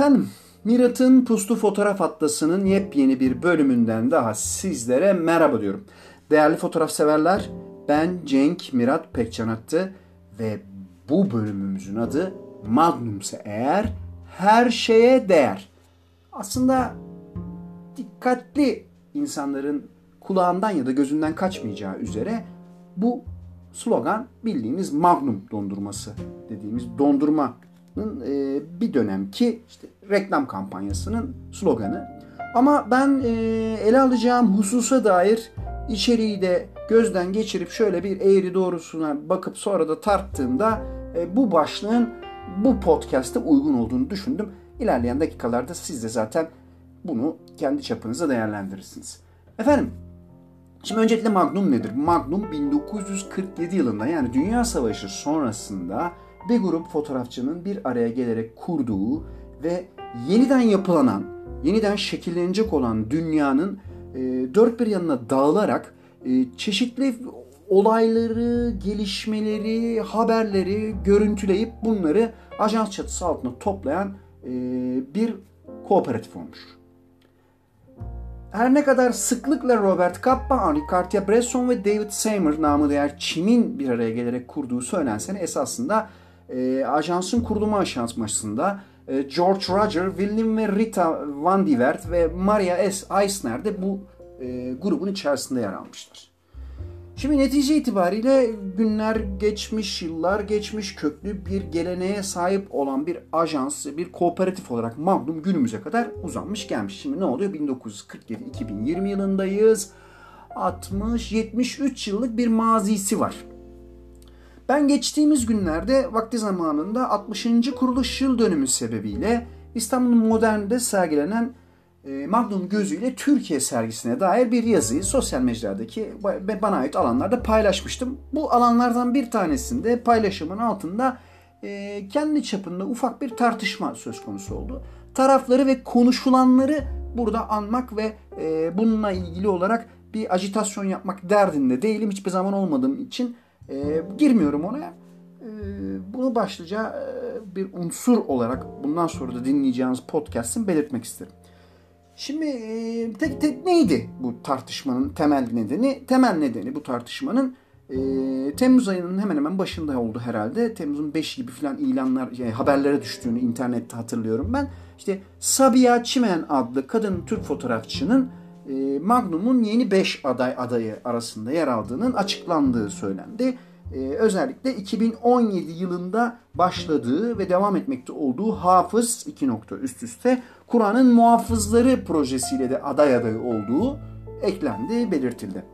Efendim, Mirat'ın Puslu Fotoğraf Atlası'nın yepyeni bir bölümünden daha sizlere merhaba diyorum. Değerli fotoğraf severler, ben Cenk Mirat Pekcanat'tı ve bu bölümümüzün adı Magnum'se eğer her şeye değer. Aslında dikkatli insanların kulağından ya da gözünden kaçmayacağı üzere bu slogan bildiğimiz Magnum dondurması dediğimiz dondurma e, bir dönemki işte reklam kampanyasının sloganı. Ama ben e, ele alacağım hususa dair içeriği de gözden geçirip şöyle bir eğri doğrusuna bakıp sonra da tarttığımda e, bu başlığın bu podcast'e uygun olduğunu düşündüm. İlerleyen dakikalarda siz de zaten bunu kendi çapınıza değerlendirirsiniz. Efendim, şimdi öncelikle Magnum nedir? Magnum 1947 yılında yani Dünya Savaşı sonrasında bir grup fotoğrafçının bir araya gelerek kurduğu ve yeniden yapılanan, yeniden şekillenecek olan dünyanın e, dört bir yanına dağılarak e, çeşitli olayları, gelişmeleri, haberleri görüntüleyip bunları ajans çatısı altında toplayan e, bir kooperatif olmuş. Her ne kadar sıklıkla Robert Capa, Henri Cartier-Bresson ve David Seymour namı değer çimin bir araya gelerek kurduğu söylense esasında e, ajansın kurulumu aşamasında e, George Roger, William ve Rita Van Divert ve Maria S. Eisner de bu e, grubun içerisinde yer almışlar. Şimdi netice itibariyle günler geçmiş, yıllar geçmiş, köklü bir geleneğe sahip olan bir ajans, bir kooperatif olarak Magnum günümüze kadar uzanmış gelmiş. Şimdi ne oluyor? 1947-2020 yılındayız. 60-73 yıllık bir mazisi var. Ben geçtiğimiz günlerde vakti zamanında 60. kuruluş yıl dönümü sebebiyle İstanbul Modern'de sergilenen e, Magnum gözüyle Türkiye sergisine dair bir yazıyı sosyal mecradaki bana ait alanlarda paylaşmıştım. Bu alanlardan bir tanesinde paylaşımın altında e, kendi çapında ufak bir tartışma söz konusu oldu. Tarafları ve konuşulanları burada anmak ve e, bununla ilgili olarak bir ajitasyon yapmak derdinde değilim. Hiçbir zaman olmadığım için e, girmiyorum ona. E, bunu başlıca e, bir unsur olarak bundan sonra da dinleyeceğiniz podcast'ın belirtmek isterim. Şimdi e, tek tek neydi bu tartışmanın temel nedeni? Temel nedeni bu tartışmanın e, Temmuz ayının hemen hemen başında oldu herhalde. Temmuz'un 5 gibi falan ilanlar, yani haberlere düştüğünü internette hatırlıyorum ben. İşte Sabiha Çimen adlı kadın Türk fotoğrafçının e, Magnum'un yeni 5 aday adayı arasında yer aldığının açıklandığı söylendi. E, özellikle 2017 yılında başladığı ve devam etmekte olduğu Hafız 2 nokta üst üste Kur'an'ın muhafızları projesiyle de aday adayı olduğu eklendi, belirtildi.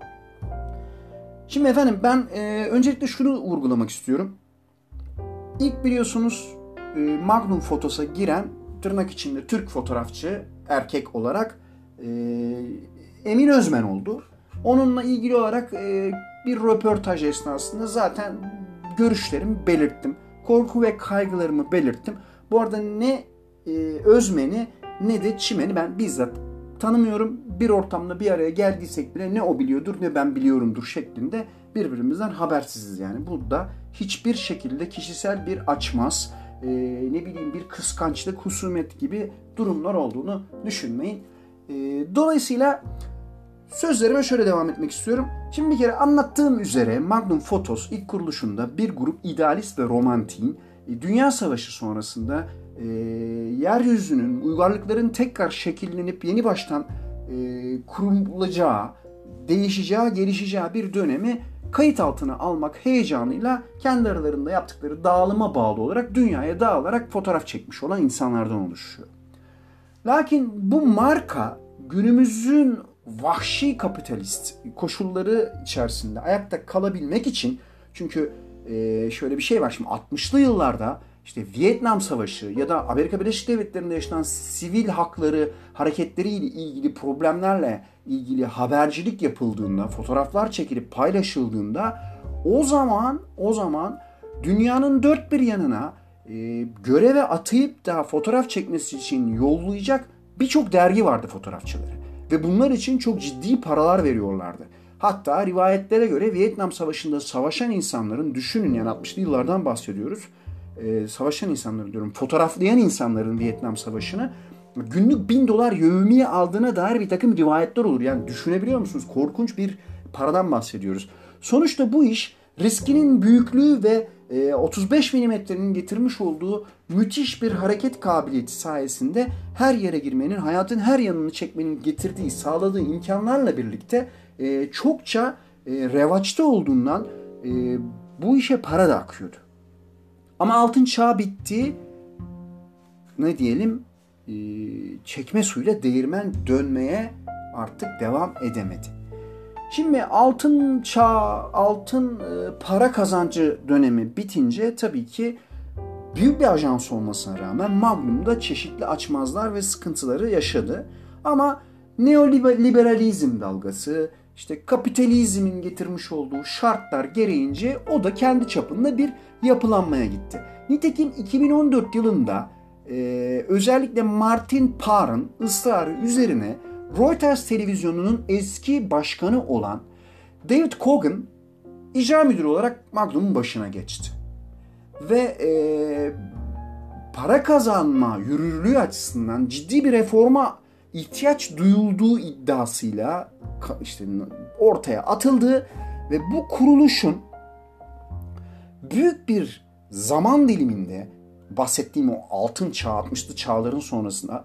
Şimdi efendim ben e, öncelikle şunu vurgulamak istiyorum. İlk biliyorsunuz e, Magnum Fotos'a giren tırnak içinde Türk fotoğrafçı erkek olarak Emin Özmen oldu. Onunla ilgili olarak e, bir röportaj esnasında zaten görüşlerimi belirttim. Korku ve kaygılarımı belirttim. Bu arada ne e, Özmen'i ne de Çimen'i ben bizzat tanımıyorum. Bir ortamda bir araya geldiysek bile ne o biliyordur ne ben biliyorumdur şeklinde birbirimizden habersiziz yani. Burada hiçbir şekilde kişisel bir açmaz, e, ne bileyim bir kıskançlık, husumet gibi durumlar olduğunu düşünmeyin. E, dolayısıyla sözlerime şöyle devam etmek istiyorum. Şimdi bir kere anlattığım üzere Magnum Photos ilk kuruluşunda bir grup idealist ve romantiğin e, Dünya Savaşı sonrasında e, yeryüzünün, uygarlıkların tekrar şekillenip yeni baştan e, kurulacağı, değişeceği, gelişeceği bir dönemi kayıt altına almak heyecanıyla kendi aralarında yaptıkları dağılıma bağlı olarak dünyaya dağılarak fotoğraf çekmiş olan insanlardan oluşuyor. Lakin bu marka günümüzün vahşi kapitalist koşulları içerisinde ayakta kalabilmek için çünkü e, şöyle bir şey var. Şimdi 60'lı yıllarda işte Vietnam Savaşı ya da Amerika Birleşik Devletleri'nde yaşanan sivil hakları hareketleriyle ilgili problemlerle ilgili habercilik yapıldığında, fotoğraflar çekilip paylaşıldığında o zaman o zaman dünyanın dört bir yanına e, göreve atayıp da fotoğraf çekmesi için yollayacak birçok dergi vardı fotoğrafçıları. Ve bunlar için çok ciddi paralar veriyorlardı. Hatta rivayetlere göre Vietnam Savaşı'nda savaşan insanların düşünün yani 60'lı yıllardan bahsediyoruz e, savaşan insanları diyorum, fotoğraflayan insanların Vietnam Savaşı'nı günlük bin dolar yövmiye aldığına dair bir takım rivayetler olur. Yani düşünebiliyor musunuz? Korkunç bir paradan bahsediyoruz. Sonuçta bu iş riskinin büyüklüğü ve 35 e, milimetrenin getirmiş olduğu müthiş bir hareket kabiliyeti sayesinde her yere girmenin, hayatın her yanını çekmenin getirdiği, sağladığı imkanlarla birlikte e, çokça e, revaçta olduğundan bu işe para da akıyordu. Ama altın çağ bitti. Ne diyelim? Çekme suyla değirmen dönmeye artık devam edemedi. Şimdi altın çağ, altın e, para kazancı dönemi bitince tabii ki büyük bir ajans olmasına rağmen Magnum da çeşitli açmazlar ve sıkıntıları yaşadı. Ama neoliberalizm dalgası, işte kapitalizmin getirmiş olduğu şartlar gereğince o da kendi çapında bir yapılanmaya gitti. Nitekim 2014 yılında e, özellikle Martin Parr'ın ısrarı üzerine Reuters televizyonunun eski başkanı olan David Cogan icra müdürü olarak Magnum'un başına geçti. Ve e, para kazanma yürürlüğü açısından ciddi bir reforma ihtiyaç duyulduğu iddiasıyla işte ortaya atıldı ve bu kuruluşun büyük bir zaman diliminde bahsettiğim o altın çağ 60'lı çağların sonrasında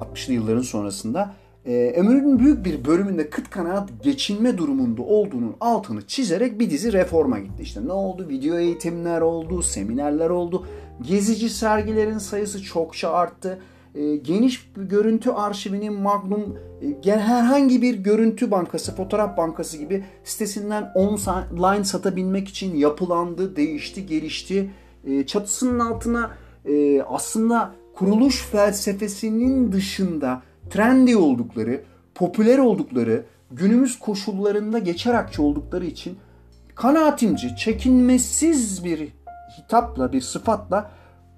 60'lı yılların sonrasında e, ömrünün büyük bir bölümünde kıt kanaat geçinme durumunda olduğunun altını çizerek bir dizi reforma gitti. İşte ne oldu? Video eğitimler oldu, seminerler oldu. Gezici sergilerin sayısı çokça arttı. E, geniş görüntü arşivinin Magnum e, herhangi bir görüntü bankası, fotoğraf bankası gibi sitesinden online satabilmek için yapılandı, değişti, gelişti. E, çatısının altına e, aslında kuruluş felsefesinin dışında trendy oldukları, popüler oldukları, günümüz koşullarında geçer akçe oldukları için kanaatimci, çekinmesiz bir hitapla, bir sıfatla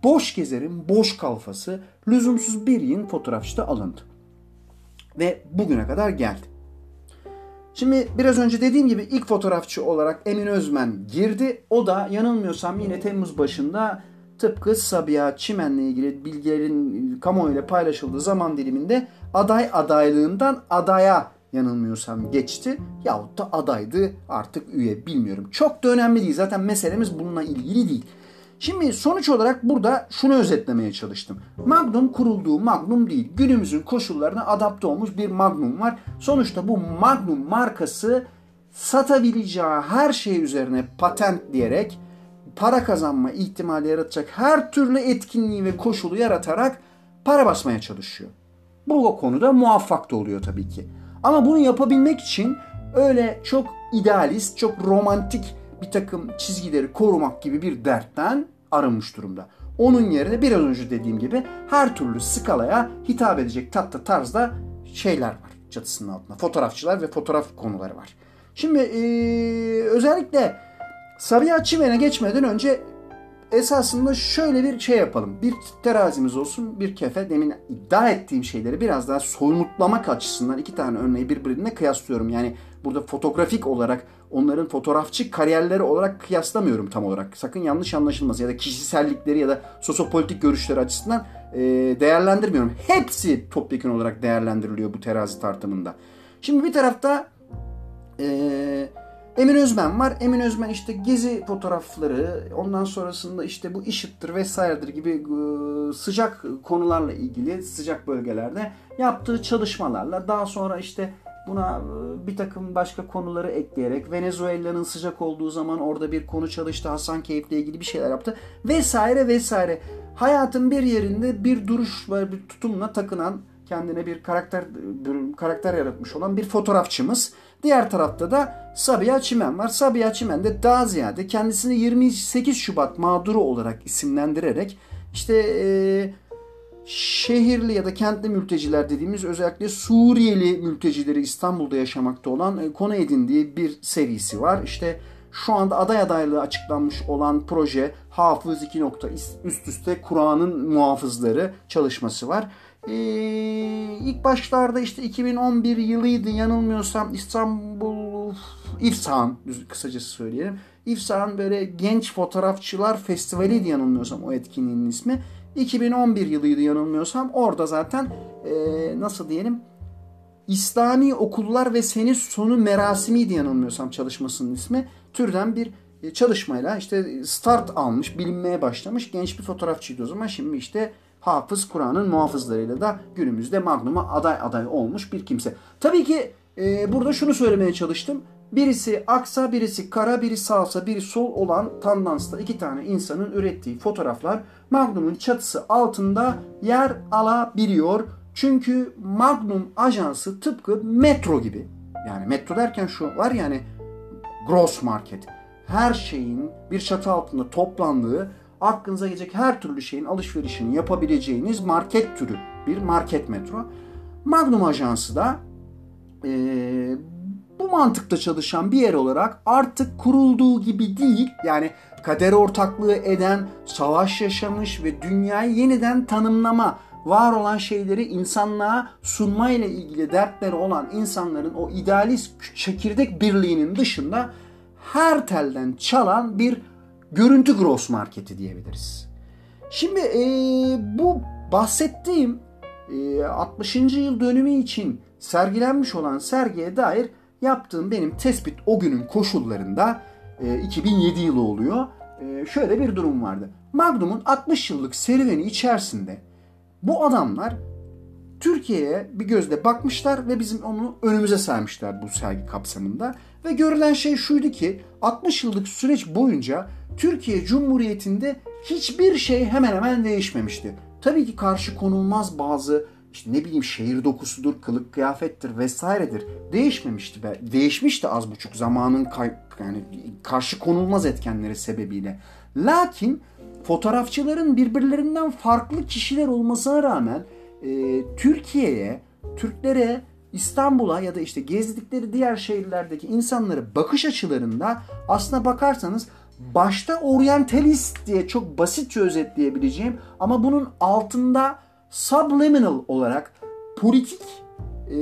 boş gezerin boş kalfası lüzumsuz bir yığın fotoğrafçı da alındı. Ve bugüne kadar geldi. Şimdi biraz önce dediğim gibi ilk fotoğrafçı olarak Emin Özmen girdi. O da yanılmıyorsam yine Temmuz başında tıpkı Sabiha Çimen'le ilgili bilgilerin kamuoyuyla paylaşıldığı zaman diliminde aday adaylığından adaya yanılmıyorsam geçti. Yahut da adaydı artık üye bilmiyorum. Çok da önemli değil. Zaten meselemiz bununla ilgili değil. Şimdi sonuç olarak burada şunu özetlemeye çalıştım. Magnum kurulduğu Magnum değil. Günümüzün koşullarına adapte olmuş bir Magnum var. Sonuçta bu Magnum markası satabileceği her şey üzerine patent diyerek para kazanma ihtimali yaratacak her türlü etkinliği ve koşulu yaratarak para basmaya çalışıyor. Bu konuda muvaffak da oluyor tabii ki. Ama bunu yapabilmek için öyle çok idealist, çok romantik bir takım çizgileri korumak gibi bir dertten arınmış durumda. Onun yerine biraz önce dediğim gibi her türlü skalaya hitap edecek tatlı tarzda şeyler var çatısının altında. Fotoğrafçılar ve fotoğraf konuları var. Şimdi ee, özellikle Sabiha Çimen'e geçmeden önce esasında şöyle bir şey yapalım. Bir terazimiz olsun, bir kefe. Demin iddia ettiğim şeyleri biraz daha soyutlamak açısından iki tane örneği birbirine kıyaslıyorum. Yani burada fotoğrafik olarak onların fotoğrafçı kariyerleri olarak kıyaslamıyorum tam olarak. Sakın yanlış anlaşılmasın ya da kişisellikleri ya da sosyopolitik görüşleri açısından e, değerlendirmiyorum. Hepsi topyekun olarak değerlendiriliyor bu terazi tartımında. Şimdi bir tarafta eee Emin Özmen var. Emin Özmen işte gezi fotoğrafları, ondan sonrasında işte bu IŞİD'dir vesairedir gibi e, sıcak konularla ilgili sıcak bölgelerde yaptığı çalışmalarla daha sonra işte buna e, bir takım başka konuları ekleyerek Venezuela'nın sıcak olduğu zaman orada bir konu çalıştı. Hasan Keyif'le ilgili bir şeyler yaptı. Vesaire vesaire. Hayatın bir yerinde bir duruş ve bir tutumla takınan kendine bir karakter bir karakter yaratmış olan bir fotoğrafçımız. Diğer tarafta da Sabiha Çimen var. Sabiha Çimen de daha ziyade kendisini 28 Şubat mağduru olarak isimlendirerek işte e, şehirli ya da kentli mülteciler dediğimiz özellikle Suriyeli mültecileri İstanbul'da yaşamakta olan konu edindiği bir serisi var. İşte şu anda aday adaylığı açıklanmış olan proje Hafız 2 nokta üst üste Kur'an'ın muhafızları çalışması var. Ee, ilk başlarda işte 2011 yılıydı yanılmıyorsam İstanbul İfsan kısacası söyleyelim. İFSA'nın böyle genç fotoğrafçılar festivali yanılmıyorsam o etkinliğin ismi. 2011 yılıydı yanılmıyorsam. Orada zaten e, nasıl diyelim İslami Okullar ve Seni Sonu Merasimiydi yanılmıyorsam çalışmasının ismi. Türden bir e, çalışmayla işte start almış, bilinmeye başlamış genç bir fotoğrafçıydı o zaman. Şimdi işte Hafız Kur'an'ın muhafızlarıyla da günümüzde Magnum'a aday aday olmuş bir kimse. Tabii ki e, burada şunu söylemeye çalıştım. Birisi aksa, birisi kara, biri sağsa, biri sol olan tandansta iki tane insanın ürettiği fotoğraflar Magnum'un çatısı altında yer alabiliyor. Çünkü Magnum ajansı tıpkı metro gibi. Yani metro derken şu var yani gross market. Her şeyin bir çatı altında toplandığı, aklınıza gelecek her türlü şeyin alışverişini yapabileceğiniz market türü bir market metro. Magnum ajansı da e, bu mantıkta çalışan bir yer olarak artık kurulduğu gibi değil yani kader ortaklığı eden, savaş yaşamış ve dünyayı yeniden tanımlama, var olan şeyleri insanlığa sunma ile ilgili dertleri olan insanların o idealist çekirdek birliğinin dışında her telden çalan bir görüntü gross marketi diyebiliriz. Şimdi e, bu bahsettiğim e, 60. yıl dönümü için sergilenmiş olan sergiye dair yaptığım benim tespit o günün koşullarında e, 2007 yılı oluyor. E, şöyle bir durum vardı. Magnum'un 60 yıllık serüveni içerisinde bu adamlar Türkiye'ye bir gözle bakmışlar ve bizim onu önümüze sermişler bu sergi kapsamında. Ve görülen şey şuydu ki 60 yıllık süreç boyunca Türkiye Cumhuriyeti'nde hiçbir şey hemen hemen değişmemişti. Tabii ki karşı konulmaz bazı işte ne bileyim şehir dokusudur, kılık kıyafettir vesairedir. Değişmemişti be. Değişmişti az buçuk zamanın kay- yani karşı konulmaz etkenleri sebebiyle. Lakin fotoğrafçıların birbirlerinden farklı kişiler olmasına rağmen e, Türkiye'ye, Türklere, İstanbul'a ya da işte gezdikleri diğer şehirlerdeki insanları bakış açılarında aslına bakarsanız başta oryantalist diye çok basitçe özetleyebileceğim ama bunun altında subliminal olarak politik e,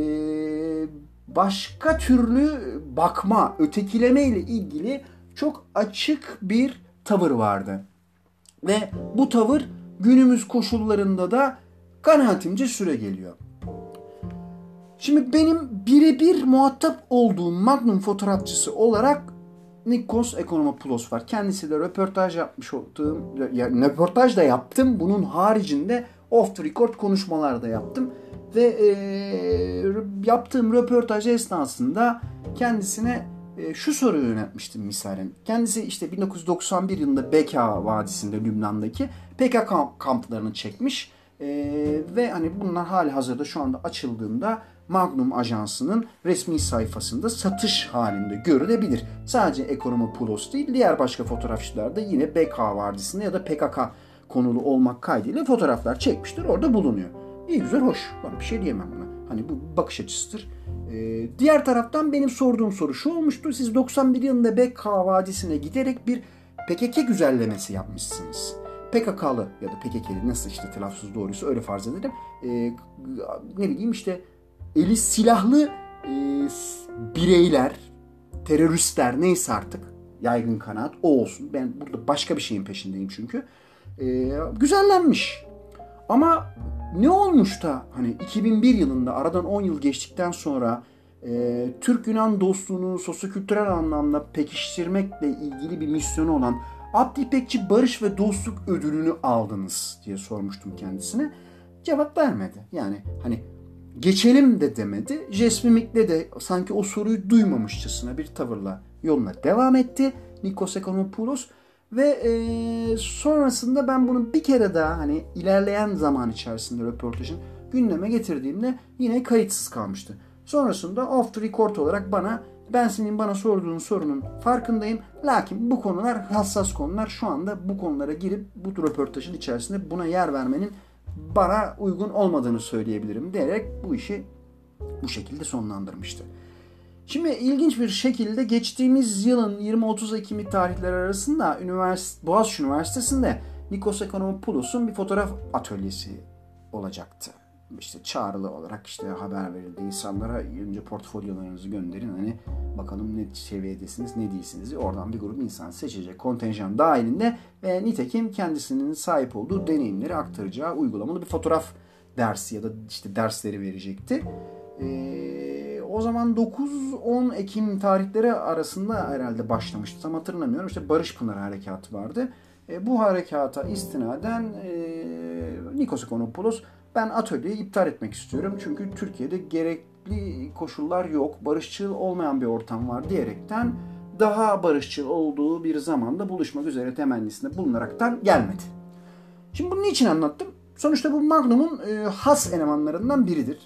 başka türlü bakma, ötekileme ile ilgili çok açık bir tavır vardı. Ve bu tavır günümüz koşullarında da kanaatimce süre geliyor. Şimdi benim birebir muhatap olduğum Magnum fotoğrafçısı olarak Nikos Ekonomopoulos var. Kendisiyle röportaj yapmış olduğum, yani röportaj da yaptım. Bunun haricinde off the record konuşmalar da yaptım. Ve e, yaptığım röportaj esnasında kendisine e, şu soruyu yöneltmiştim misalen. Kendisi işte 1991 yılında Beka Vadisi'nde Lübnan'daki PKK kamplarını çekmiş. E, ve hani bunlar hali hazırda şu anda açıldığında Magnum Ajansı'nın resmi sayfasında satış halinde görülebilir. Sadece Ekonomopoulos değil diğer başka fotoğrafçılar da yine BK Vadisi'nde ya da PKK konulu olmak kaydıyla fotoğraflar çekmiştir. Orada bulunuyor. İyi güzel hoş. Ben bir şey diyemem buna. Hani bu bakış açısıdır. Ee, diğer taraftan benim sorduğum soru şu olmuştu. Siz 91 yılında BK Vadisi'ne giderek bir PKK güzellemesi yapmışsınız. PKK'lı ya da PKK'li nasıl işte telaffuz doğruysa öyle farz edelim. Ee, ne bileyim işte eli silahlı e, bireyler, teröristler neyse artık yaygın kanaat o olsun. Ben burada başka bir şeyin peşindeyim çünkü. E, güzellenmiş. Ama ne olmuş da hani 2001 yılında aradan 10 yıl geçtikten sonra e, Türk-Yunan dostluğunu sosyokültürel anlamda pekiştirmekle ilgili bir misyonu olan Abdi İpekçi Barış ve Dostluk ödülünü aldınız diye sormuştum kendisine. Cevap vermedi. Yani hani geçelim de demedi. Jesmimik'le de sanki o soruyu duymamışçasına bir tavırla yoluna devam etti. Nikos Ekonomopoulos ve e, sonrasında ben bunu bir kere daha hani ilerleyen zaman içerisinde röportajın gündeme getirdiğimde yine kayıtsız kalmıştı. Sonrasında off the record olarak bana ben senin bana sorduğun sorunun farkındayım. Lakin bu konular hassas konular. Şu anda bu konulara girip bu röportajın içerisinde buna yer vermenin bana uygun olmadığını söyleyebilirim diyerek bu işi bu şekilde sonlandırmıştı. Şimdi ilginç bir şekilde geçtiğimiz yılın 20-30 Ekim'i tarihleri arasında Üniversite, Boğaziçi Üniversitesi'nde Nikos Ekonomopoulos'un bir fotoğraf atölyesi olacaktı. İşte çağrılı olarak işte haber verildi insanlara önce portfolyolarınızı gönderin hani bakalım ne seviyedesiniz ne değilsiniz oradan bir grup insan seçecek kontenjan dahilinde ve nitekim kendisinin sahip olduğu deneyimleri aktaracağı uygulamalı bir fotoğraf dersi ya da işte dersleri verecekti. Ee, o zaman 9-10 Ekim tarihleri arasında herhalde başlamıştı. Tam hatırlamıyorum. İşte Barış Pınar Harekatı vardı. E, bu harekata istinaden e, Nikos Konopoulos ben atölyeyi iptal etmek istiyorum. Çünkü Türkiye'de gerekli koşullar yok. Barışçıl olmayan bir ortam var diyerekten daha barışçıl olduğu bir zamanda buluşmak üzere temennisinde bulunaraktan gelmedi. Şimdi bunu niçin anlattım? Sonuçta bu Magnum'un e, has elemanlarından biridir.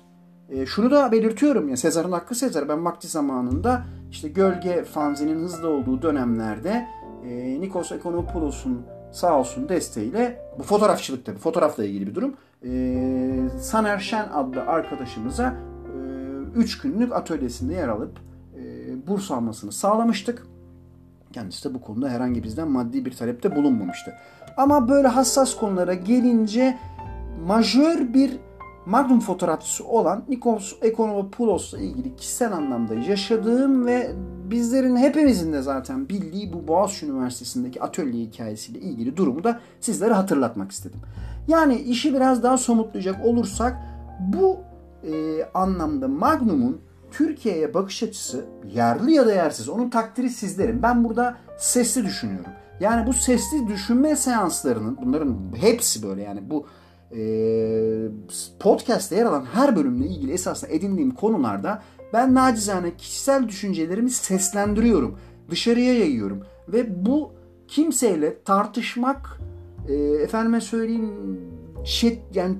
E, şunu da belirtiyorum ya Sezar'ın hakkı Sezar. Ben vakti zamanında işte Gölge fanzinin hızlı olduğu dönemlerde e, Nikos Ekonopoulos'un sağ olsun desteğiyle bu fotoğrafçılık tabii fotoğrafla ilgili bir durum. E, Saner Şen adlı arkadaşımıza 3 e, günlük atölyesinde yer alıp e, burs almasını sağlamıştık. Kendisi de bu konuda herhangi bizden maddi bir talepte bulunmamıştı. Ama böyle hassas konulara gelince majör bir Magnum fotoğrafçısı olan Nikos Ekonopoulos'la ilgili kişisel anlamda yaşadığım ve bizlerin hepimizin de zaten bildiği bu Boğaziçi Üniversitesi'ndeki atölye hikayesiyle ilgili durumu da sizlere hatırlatmak istedim. Yani işi biraz daha somutlayacak olursak bu e, anlamda Magnum'un Türkiye'ye bakış açısı yerli ya da yersiz onun takdiri sizlerin. Ben burada sesli düşünüyorum. Yani bu sesli düşünme seanslarının bunların hepsi böyle yani bu e, podcast'te yer alan her bölümle ilgili esasında edindiğim konularda ben nacizane kişisel düşüncelerimi seslendiriyorum. Dışarıya yayıyorum. Ve bu kimseyle tartışmak, e, efendime söyleyeyim şet, yani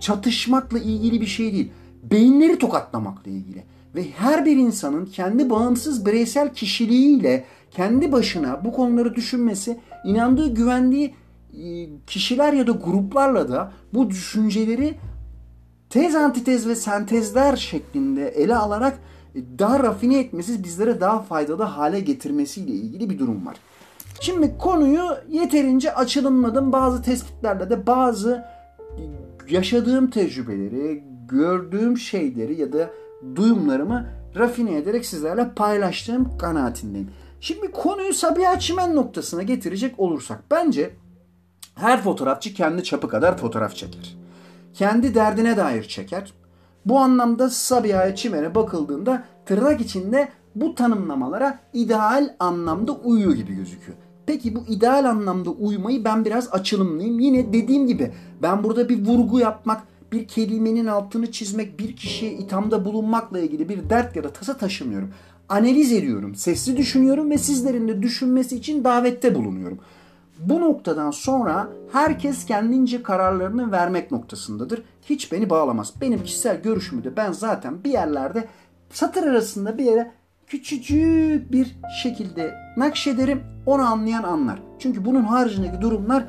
çatışmakla ilgili bir şey değil. Beyinleri tokatlamakla ilgili. Ve her bir insanın kendi bağımsız bireysel kişiliğiyle kendi başına bu konuları düşünmesi, inandığı, güvendiği e, kişiler ya da gruplarla da bu düşünceleri tez antitez ve sentezler şeklinde ele alarak e, daha rafine etmesi, bizlere daha faydalı hale getirmesiyle ilgili bir durum var. Şimdi konuyu yeterince açılımladım. Bazı tespitlerle de bazı yaşadığım tecrübeleri, gördüğüm şeyleri ya da duyumlarımı rafine ederek sizlerle paylaştığım kanaatindeyim. Şimdi konuyu Sabiha Çimen noktasına getirecek olursak bence her fotoğrafçı kendi çapı kadar fotoğraf çeker. Kendi derdine dair çeker. Bu anlamda Sabiha Çimen'e bakıldığında tırnak içinde bu tanımlamalara ideal anlamda uyuyor gibi gözüküyor. Peki bu ideal anlamda uymayı ben biraz açılımlayayım. Yine dediğim gibi ben burada bir vurgu yapmak, bir kelimenin altını çizmek, bir kişiye ithamda bulunmakla ilgili bir dert ya da tasa taşımıyorum. Analiz ediyorum, sesli düşünüyorum ve sizlerin de düşünmesi için davette bulunuyorum. Bu noktadan sonra herkes kendince kararlarını vermek noktasındadır. Hiç beni bağlamaz. Benim kişisel görüşümü de ben zaten bir yerlerde satır arasında bir yere küçücük bir şekilde nakşederim. Onu anlayan anlar. Çünkü bunun haricindeki durumlar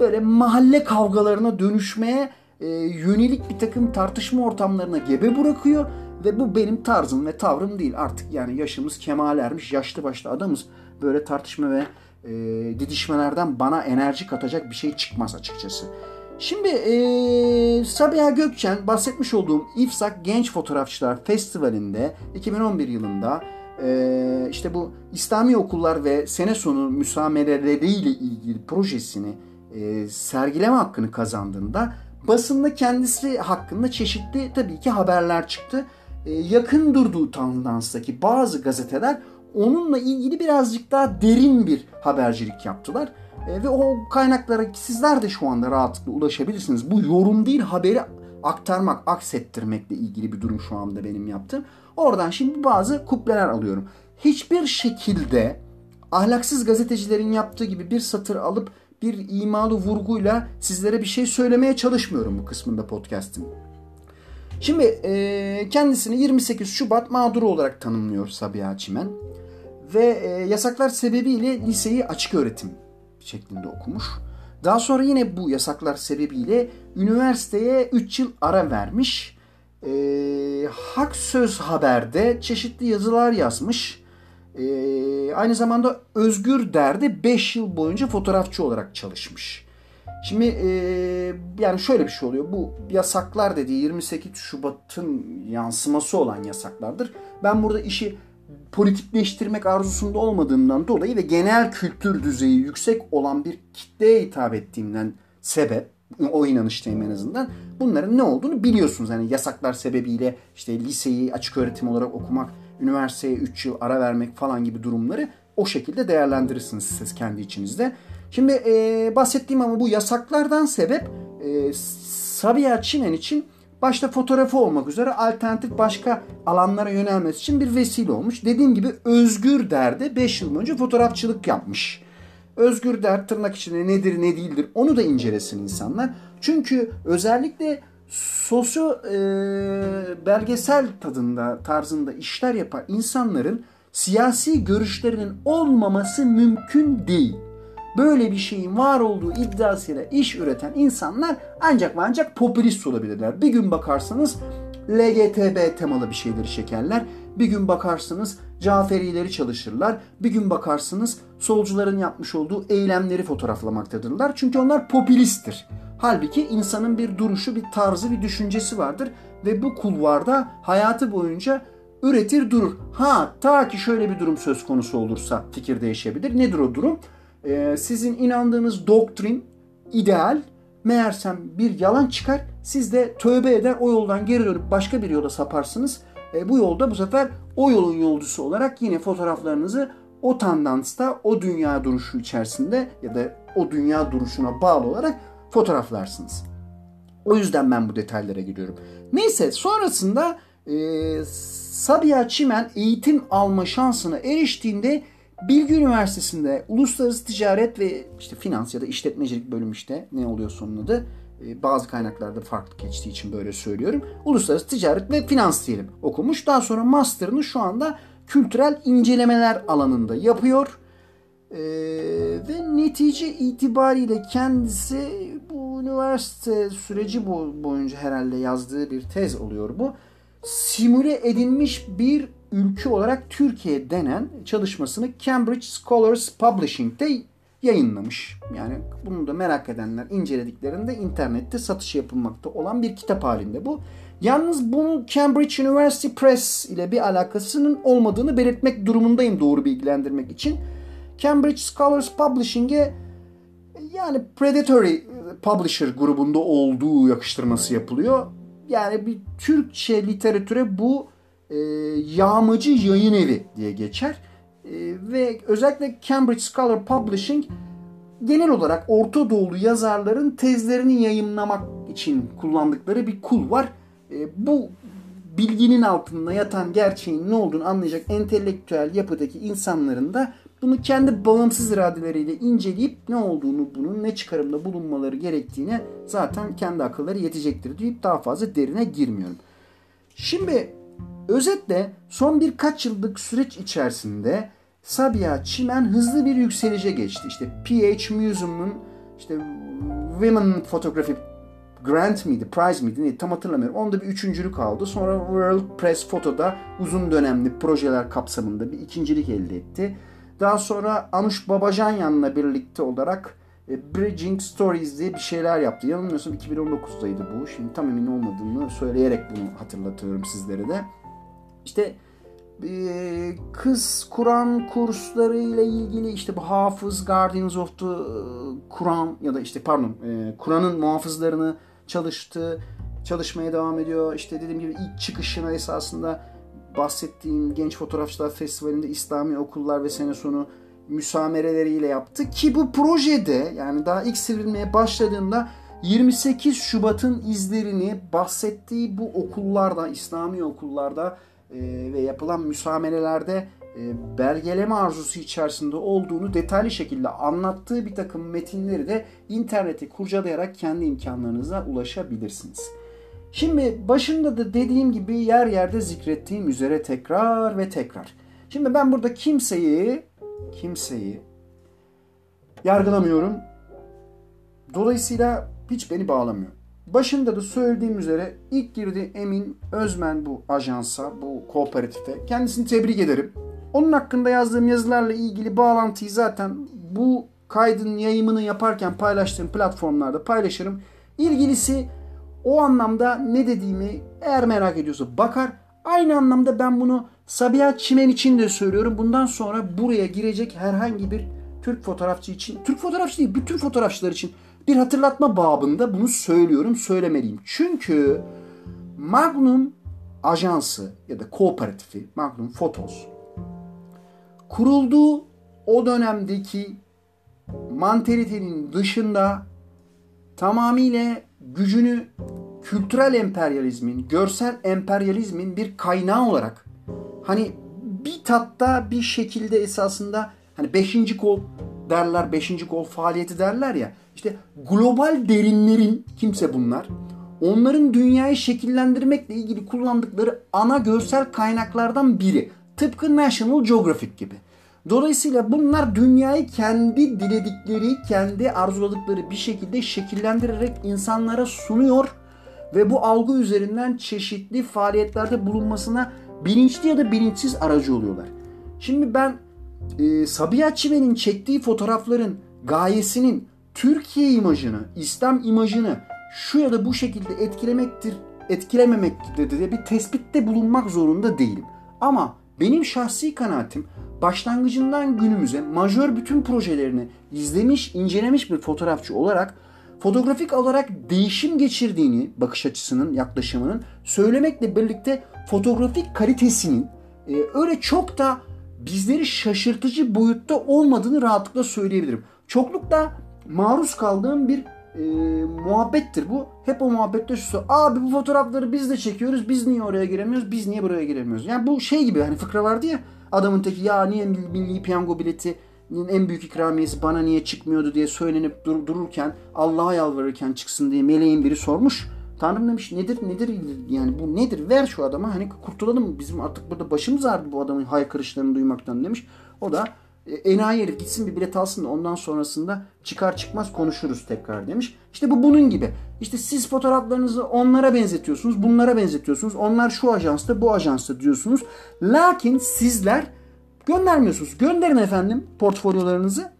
böyle mahalle kavgalarına dönüşmeye e, yönelik bir takım tartışma ortamlarına gebe bırakıyor ve bu benim tarzım ve tavrım değil. Artık yani yaşımız kemal ermiş, yaşlı başlı adamız. Böyle tartışma ve e, didişmelerden bana enerji katacak bir şey çıkmaz açıkçası. Şimdi e, Sabiha Gökçen bahsetmiş olduğum İFSAK Genç Fotoğrafçılar Festivali'nde 2011 yılında e, işte bu İslami okullar ve sene sonu müsamereleriyle ilgili projesini e, sergileme hakkını kazandığında basında kendisi hakkında çeşitli tabii ki haberler çıktı. E, yakın durduğu tandanstaki bazı gazeteler onunla ilgili birazcık daha derin bir habercilik yaptılar. E, ve o kaynaklara sizler de şu anda rahatlıkla ulaşabilirsiniz. Bu yorum değil haberi aktarmak, aksettirmekle ilgili bir durum şu anda benim yaptığım. Oradan şimdi bazı kupleler alıyorum. Hiçbir şekilde ahlaksız gazetecilerin yaptığı gibi bir satır alıp bir imalı vurguyla sizlere bir şey söylemeye çalışmıyorum bu kısmında podcast'im. Şimdi e, kendisini 28 Şubat mağduru olarak tanımlıyor Sabiha Çimen. Ve e, yasaklar sebebiyle liseyi açık öğretim şeklinde okumuş. Daha sonra yine bu yasaklar sebebiyle üniversiteye 3 yıl ara vermiş. E, Hak Söz Haber'de çeşitli yazılar yazmış. E, aynı zamanda Özgür Der'de 5 yıl boyunca fotoğrafçı olarak çalışmış. Şimdi e, yani şöyle bir şey oluyor. Bu yasaklar dediği 28 Şubat'ın yansıması olan yasaklardır. Ben burada işi politikleştirmek arzusunda olmadığımdan dolayı ve genel kültür düzeyi yüksek olan bir kitleye hitap ettiğimden sebep o inanıştayım en azından. Bunların ne olduğunu biliyorsunuz. Yani yasaklar sebebiyle işte liseyi açık öğretim olarak okumak, üniversiteye 3 yıl ara vermek falan gibi durumları o şekilde değerlendirirsiniz siz kendi içinizde. Şimdi e, bahsettiğim ama bu yasaklardan sebep e, Sabiha Çimen için başta fotoğrafı olmak üzere alternatif başka alanlara yönelmesi için bir vesile olmuş. Dediğim gibi Özgür Der'de 5 yıl önce fotoğrafçılık yapmış. Özgür Der tırnak içinde nedir ne değildir onu da incelesin insanlar. Çünkü özellikle sosyo e, belgesel tadında tarzında işler yapan insanların siyasi görüşlerinin olmaması mümkün değil. Böyle bir şeyin var olduğu iddiasıyla iş üreten insanlar ancak ve ancak popülist olabilirler. Bir gün bakarsanız LGTB temalı bir şeyleri çekerler. Bir gün bakarsınız Caferileri çalışırlar. Bir gün bakarsınız solcuların yapmış olduğu eylemleri fotoğraflamaktadırlar. Çünkü onlar popülisttir. Halbuki insanın bir duruşu, bir tarzı, bir düşüncesi vardır. Ve bu kulvarda hayatı boyunca üretir durur. Ha ta ki şöyle bir durum söz konusu olursa fikir değişebilir. Nedir o durum? Ee, sizin inandığınız doktrin, ideal meğersem bir yalan çıkar. Siz de tövbe eder o yoldan geri dönüp başka bir yola saparsınız. E, bu yolda bu sefer o yolun yolcusu olarak yine fotoğraflarınızı o tandansta, o dünya duruşu içerisinde ya da o dünya duruşuna bağlı olarak fotoğraflarsınız. O yüzden ben bu detaylara giriyorum. Neyse sonrasında e, Sabiha Çimen eğitim alma şansına eriştiğinde Bilgi Üniversitesi'nde uluslararası ticaret ve işte finans ya da işletmecilik bölümü işte ne oluyor sonun adı e, bazı kaynaklarda farklı geçtiği için böyle söylüyorum. Uluslararası ticaret ve finans diyelim okumuş. Daha sonra master'ını şu anda kültürel incelemeler alanında yapıyor. Ee, ve netice itibariyle kendisi bu üniversite süreci boyunca herhalde yazdığı bir tez oluyor bu. Simüle edilmiş bir ülke olarak Türkiye denen çalışmasını Cambridge Scholars Publishing'de yayınlamış. Yani bunu da merak edenler incelediklerinde internette satış yapılmakta olan bir kitap halinde bu. Yalnız bunu Cambridge University Press ile bir alakasının olmadığını belirtmek durumundayım doğru bilgilendirmek için. Cambridge Scholars Publishing'e yani Predatory Publisher grubunda olduğu yakıştırması yapılıyor. Yani bir Türkçe literatüre bu e, yağmacı yayın evi diye geçer. E, ve özellikle Cambridge Scholar Publishing genel olarak Orta Doğulu yazarların tezlerini yayınlamak için kullandıkları bir kul var. E, bu bilginin altında yatan gerçeğin ne olduğunu anlayacak entelektüel yapıdaki insanların da bunu kendi bağımsız iradeleriyle inceleyip ne olduğunu bunun ne çıkarımda bulunmaları gerektiğine zaten kendi akılları yetecektir deyip daha fazla derine girmiyorum. Şimdi özetle son birkaç yıllık süreç içerisinde Sabiha Çimen hızlı bir yükselişe geçti. İşte PH Museum'un işte Women Photography Grant miydi, Prize miydi neydi tam hatırlamıyorum. Onda bir üçüncülük aldı. Sonra World Press Photo'da uzun dönemli projeler kapsamında bir ikincilik elde etti. Daha sonra Anush Babajanyan'la birlikte olarak e, Bridging Stories diye bir şeyler yaptı. Yanılmıyorsam 2019'daydı bu. Şimdi tam emin olmadığımı söyleyerek bunu hatırlatıyorum sizlere de. İşte e, kız Kur'an kursları ile ilgili işte bu hafız Guardians of the e, Kur'an ya da işte pardon Kur'an'ın muhafızlarını çalıştı. Çalışmaya devam ediyor. İşte dediğim gibi ilk çıkışına esasında bahsettiğim Genç Fotoğrafçılar Festivali'nde İslami okullar ve sene sonu müsamereleriyle yaptı ki bu projede yani daha ilk sivrilmeye başladığında 28 Şubat'ın izlerini bahsettiği bu okullarda, İslami okullarda e, ve yapılan müsamerelerde e, belgeleme arzusu içerisinde olduğunu detaylı şekilde anlattığı bir takım metinleri de interneti kurcalayarak kendi imkanlarınıza ulaşabilirsiniz. Şimdi başında da dediğim gibi yer yerde zikrettiğim üzere tekrar ve tekrar. Şimdi ben burada kimseyi kimseyi yargılamıyorum. Dolayısıyla hiç beni bağlamıyor. Başında da söylediğim üzere ilk girdi Emin Özmen bu ajansa, bu kooperatife. Kendisini tebrik ederim. Onun hakkında yazdığım yazılarla ilgili bağlantıyı zaten bu kaydın yayımını yaparken paylaştığım platformlarda paylaşırım. İlgilisi o anlamda ne dediğimi eğer merak ediyorsa bakar. Aynı anlamda ben bunu Sabiha Çimen için de söylüyorum. Bundan sonra buraya girecek herhangi bir Türk fotoğrafçı için, Türk fotoğrafçı değil bütün fotoğrafçılar için bir hatırlatma babında bunu söylüyorum, söylemeliyim. Çünkü Magnum ajansı ya da kooperatifi Magnum Photos kurulduğu o dönemdeki manteritenin dışında tamamıyla gücünü kültürel emperyalizmin, görsel emperyalizmin bir kaynağı olarak hani bir tatta bir şekilde esasında hani beşinci kol derler, beşinci kol faaliyeti derler ya işte global derinlerin kimse bunlar onların dünyayı şekillendirmekle ilgili kullandıkları ana görsel kaynaklardan biri. Tıpkı National Geographic gibi. Dolayısıyla bunlar dünyayı kendi diledikleri, kendi arzuladıkları bir şekilde şekillendirerek insanlara sunuyor ve bu algı üzerinden çeşitli faaliyetlerde bulunmasına bilinçli ya da bilinçsiz aracı oluyorlar. Şimdi ben e, Sabiha Çimen'in çektiği fotoğrafların gayesinin Türkiye imajını, İslam imajını şu ya da bu şekilde etkilemektir, etkilememektir diye bir tespitte bulunmak zorunda değilim. Ama benim şahsi kanaatim başlangıcından günümüze majör bütün projelerini izlemiş, incelemiş bir fotoğrafçı olarak fotoğrafik olarak değişim geçirdiğini bakış açısının, yaklaşımının söylemekle birlikte fotoğrafik kalitesinin e, öyle çok da bizleri şaşırtıcı boyutta olmadığını rahatlıkla söyleyebilirim. Çoklukla maruz kaldığım bir e, muhabbettir bu. Hep o muhabbette şu abi bu fotoğrafları biz de çekiyoruz. Biz niye oraya giremiyoruz? Biz niye buraya giremiyoruz? Yani bu şey gibi hani fıkra vardı ya adamın teki ya niye milli piyango biletinin en büyük ikramiyesi bana niye çıkmıyordu diye söylenip dur, dururken Allah'a yalvarırken çıksın diye meleğin biri sormuş. Tanrım demiş nedir nedir yani bu nedir ver şu adama hani kurtulalım bizim artık burada başımız ağrıdı bu adamın haykırışlarını duymaktan demiş. O da e, enayi herif gitsin bir bilet alsın da ondan sonrasında çıkar çıkmaz konuşuruz tekrar demiş. İşte bu bunun gibi. İşte siz fotoğraflarınızı onlara benzetiyorsunuz, bunlara benzetiyorsunuz. Onlar şu ajansta, bu ajansta diyorsunuz. Lakin sizler göndermiyorsunuz. Gönderin efendim portfolyolarınızı.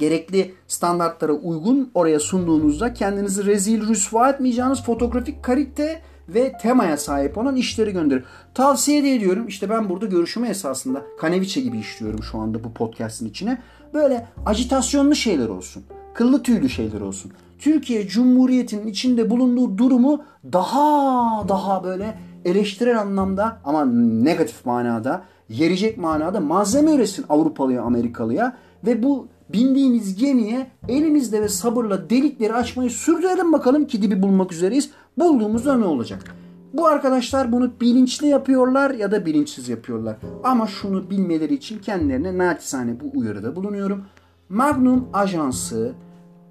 Gerekli standartlara uygun oraya sunduğunuzda kendinizi rezil rüsva etmeyeceğiniz fotoğrafik kalite ve temaya sahip olan işleri gönderir. Tavsiye de ediyorum. İşte ben burada görüşümü esasında Kaneviçe gibi işliyorum şu anda bu podcast'in içine. Böyle agitasyonlu şeyler olsun. Kıllı tüylü şeyler olsun. Türkiye Cumhuriyeti'nin içinde bulunduğu durumu daha daha böyle eleştirel anlamda ama negatif manada, yerecek manada malzeme üretsin Avrupalıya, Amerikalıya ve bu bindiğimiz gemiye elimizde ve sabırla delikleri açmayı sürdürelim bakalım ki dibi bulmak üzereyiz. Bulduğumuzda ne olacak? Bu arkadaşlar bunu bilinçli yapıyorlar ya da bilinçsiz yapıyorlar. Ama şunu bilmeleri için kendilerine naçizane bu uyarıda bulunuyorum. Magnum Ajansı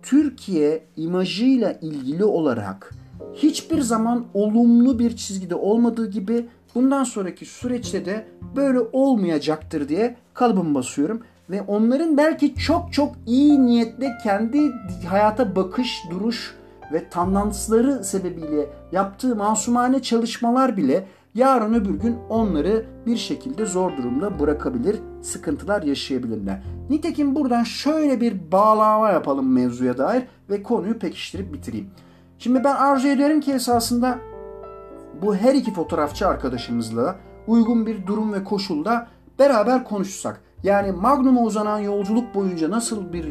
Türkiye imajıyla ilgili olarak hiçbir zaman olumlu bir çizgide olmadığı gibi bundan sonraki süreçte de böyle olmayacaktır diye kalıbımı basıyorum. Ve onların belki çok çok iyi niyetle kendi hayata bakış, duruş ve tandansları sebebiyle yaptığı masumane çalışmalar bile yarın öbür gün onları bir şekilde zor durumda bırakabilir, sıkıntılar yaşayabilirler. Nitekim buradan şöyle bir bağlama yapalım mevzuya dair ve konuyu pekiştirip bitireyim. Şimdi ben arzu ederim ki esasında bu her iki fotoğrafçı arkadaşımızla uygun bir durum ve koşulda beraber konuşsak. Yani Magnum'a uzanan yolculuk boyunca nasıl bir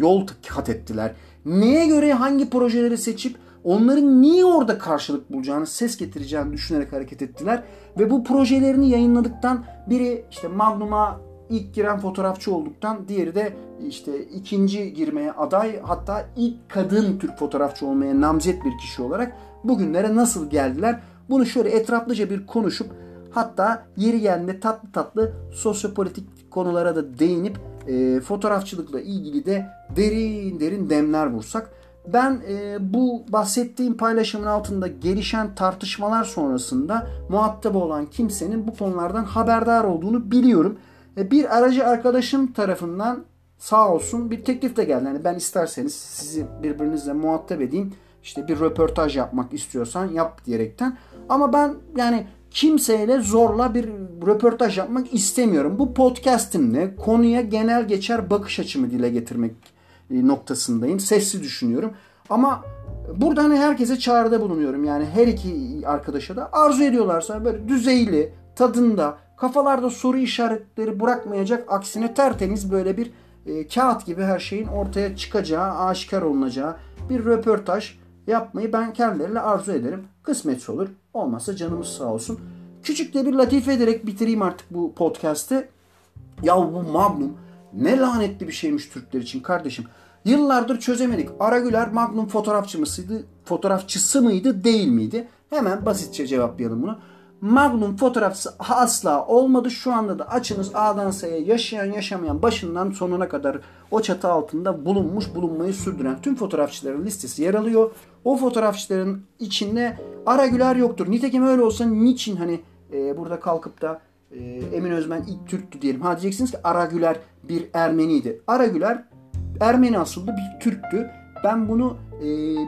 yol kat ettiler? Neye göre hangi projeleri seçip onların niye orada karşılık bulacağını, ses getireceğini düşünerek hareket ettiler. Ve bu projelerini yayınladıktan biri işte Magnum'a ilk giren fotoğrafçı olduktan diğeri de işte ikinci girmeye aday hatta ilk kadın Türk fotoğrafçı olmaya namzet bir kişi olarak bugünlere nasıl geldiler? Bunu şöyle etraflıca bir konuşup hatta yeri geldiğinde tatlı tatlı sosyopolitik konulara da değinip e, fotoğrafçılıkla ilgili de derin derin demler vursak. Ben e, bu bahsettiğim paylaşımın altında gelişen tartışmalar sonrasında muhatap olan kimsenin bu konulardan haberdar olduğunu biliyorum. E, bir aracı arkadaşım tarafından sağ olsun bir teklif de geldi. Yani ben isterseniz sizi birbirinizle muhatap edeyim. İşte bir röportaj yapmak istiyorsan yap diyerekten. Ama ben yani kimseyle zorla bir röportaj yapmak istemiyorum. Bu podcastimle konuya genel geçer bakış açımı dile getirmek e, noktasındayım. Sessiz düşünüyorum. Ama burada hani herkese çağrıda bulunuyorum. Yani her iki arkadaşa da arzu ediyorlarsa böyle düzeyli, tadında, kafalarda soru işaretleri bırakmayacak aksine tertemiz böyle bir e, kağıt gibi her şeyin ortaya çıkacağı, aşikar olunacağı bir röportaj yapmayı ben kendileriyle arzu ederim. Kısmetse olur. Olmazsa canımız sağ olsun. Küçük de bir latife ederek bitireyim artık bu podcast'ı. Ya bu Magnum ne lanetli bir şeymiş Türkler için kardeşim. Yıllardır çözemedik. Aragüler Magnum fotoğrafçı mısıydı, fotoğrafçısı mıydı, değil miydi? Hemen basitçe cevaplayalım bunu. Magnum fotoğrafçısı asla olmadı. Şu anda da açınız A'dan S'ye yaşayan yaşamayan başından sonuna kadar o çatı altında bulunmuş bulunmayı sürdüren tüm fotoğrafçıların listesi yer alıyor. O fotoğrafçıların içinde Aragüler yoktur. Nitekim öyle olsa niçin hani e, burada kalkıp da e, Emin Özmen ilk Türktü diyelim. Ha diyeceksiniz ki Aragüler bir Ermeniydi. Aragüler Ermeni asıllı bir Türktü. Ben bunu e,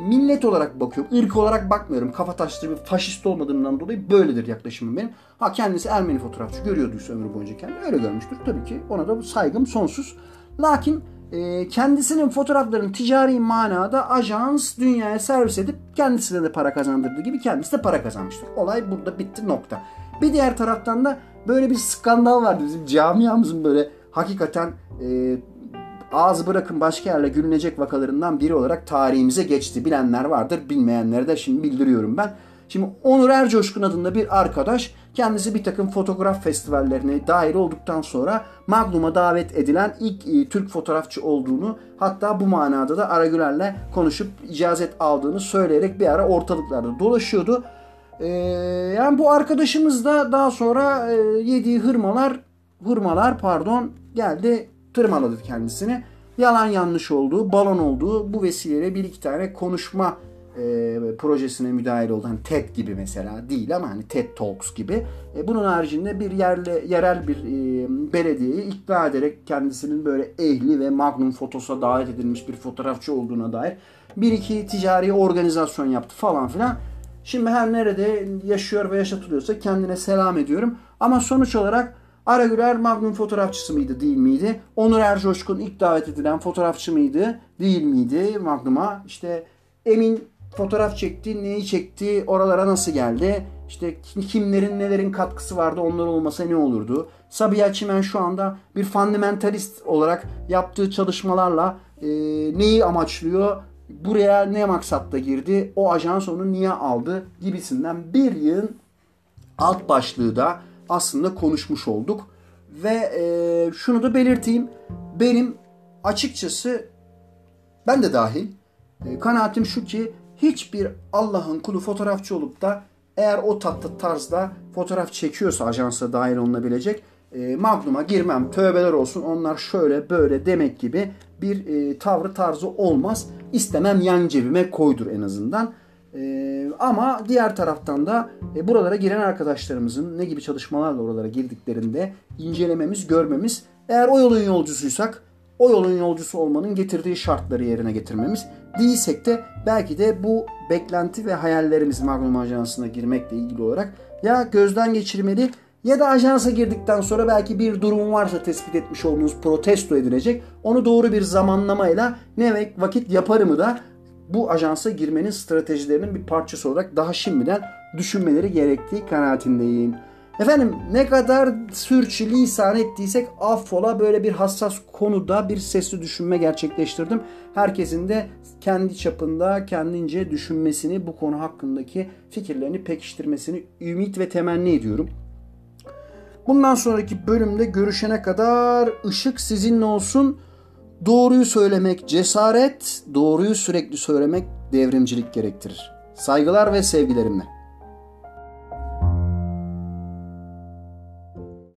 millet olarak bakıyorum. ırk olarak bakmıyorum. Kafa taşlı bir faşist olmadığından dolayı böyledir yaklaşımım benim. Ha kendisi Ermeni fotoğrafçı görüyorduysa ömrü boyunca kendini öyle görmüştür. Tabii ki ona da saygım sonsuz. Lakin e, kendisinin fotoğraflarını ticari manada ajans dünyaya servis edip kendisine de para kazandırdığı gibi kendisi de para kazanmıştır. Olay burada bitti nokta. Bir diğer taraftan da böyle bir skandal vardı bizim camiamızın böyle hakikaten e, ağzı bırakın başka yerle gülünecek vakalarından biri olarak tarihimize geçti. Bilenler vardır, bilmeyenlere de şimdi bildiriyorum ben. Şimdi Onur Ercoşkun adında bir arkadaş kendisi bir takım fotoğraf festivallerine dahil olduktan sonra Magnum'a davet edilen ilk e, Türk fotoğrafçı olduğunu hatta bu manada da Aragüler'le konuşup icazet aldığını söyleyerek bir ara ortalıklarda dolaşıyordu. Ee, yani bu arkadaşımız da daha sonra e, yediği hırmalar hırmalar pardon geldi tırmaladı kendisini. Yalan yanlış olduğu, balon olduğu bu vesileyle bir iki tane konuşma e, projesine müdahil oldu. Hani TED gibi mesela değil ama hani TED Talks gibi. E, bunun haricinde bir yerle yerel bir e, belediyeyi ikna ederek kendisinin böyle ehli ve Magnum fotosa davet edilmiş bir fotoğrafçı olduğuna dair bir iki ticari organizasyon yaptı falan filan. Şimdi her nerede yaşıyor ve yaşatılıyorsa kendine selam ediyorum. Ama sonuç olarak Aragüler Magnum fotoğrafçısı mıydı değil miydi? Onur Ercoşkun ilk davet edilen fotoğrafçı mıydı değil miydi Magnum'a? İşte Emin fotoğraf çekti, neyi çekti, oralara nasıl geldi? İşte kimlerin nelerin katkısı vardı onlar olmasa ne olurdu? Sabiha Çimen şu anda bir fundamentalist olarak yaptığı çalışmalarla e, neyi amaçlıyor? Buraya ne maksatla girdi? O ajans onu niye aldı? Gibisinden bir yığın alt başlığı da aslında konuşmuş olduk. Ve e, şunu da belirteyim. Benim açıkçası ben de dahil e, kanaatim şu ki hiçbir Allah'ın kulu fotoğrafçı olup da eğer o tatlı tarzda fotoğraf çekiyorsa ajansa dahil olunabilecek e, Magnum'a girmem tövbeler olsun onlar şöyle böyle demek gibi bir e, tavrı tarzı olmaz. İstemem yan cebime koydur en azından. E, ama diğer taraftan da e, buralara giren arkadaşlarımızın ne gibi çalışmalarla oralara girdiklerinde incelememiz, görmemiz eğer o yolun yolcusuysak o yolun yolcusu olmanın getirdiği şartları yerine getirmemiz. Değilsek de belki de bu beklenti ve hayallerimiz Magnum Ajansı'na girmekle ilgili olarak ya gözden geçirmeli ya da ajansa girdikten sonra belki bir durum varsa tespit etmiş olduğunuz protesto edilecek. Onu doğru bir zamanlamayla ne vakit yaparımı da bu ajansa girmenin stratejilerinin bir parçası olarak daha şimdiden düşünmeleri gerektiği kanaatindeyim. Efendim ne kadar sürçü lisan ettiysek affola böyle bir hassas konuda bir sesli düşünme gerçekleştirdim. Herkesin de kendi çapında kendince düşünmesini bu konu hakkındaki fikirlerini pekiştirmesini ümit ve temenni ediyorum. Bundan sonraki bölümde görüşene kadar ışık sizinle olsun. Doğruyu söylemek cesaret, doğruyu sürekli söylemek devrimcilik gerektirir. Saygılar ve sevgilerimle.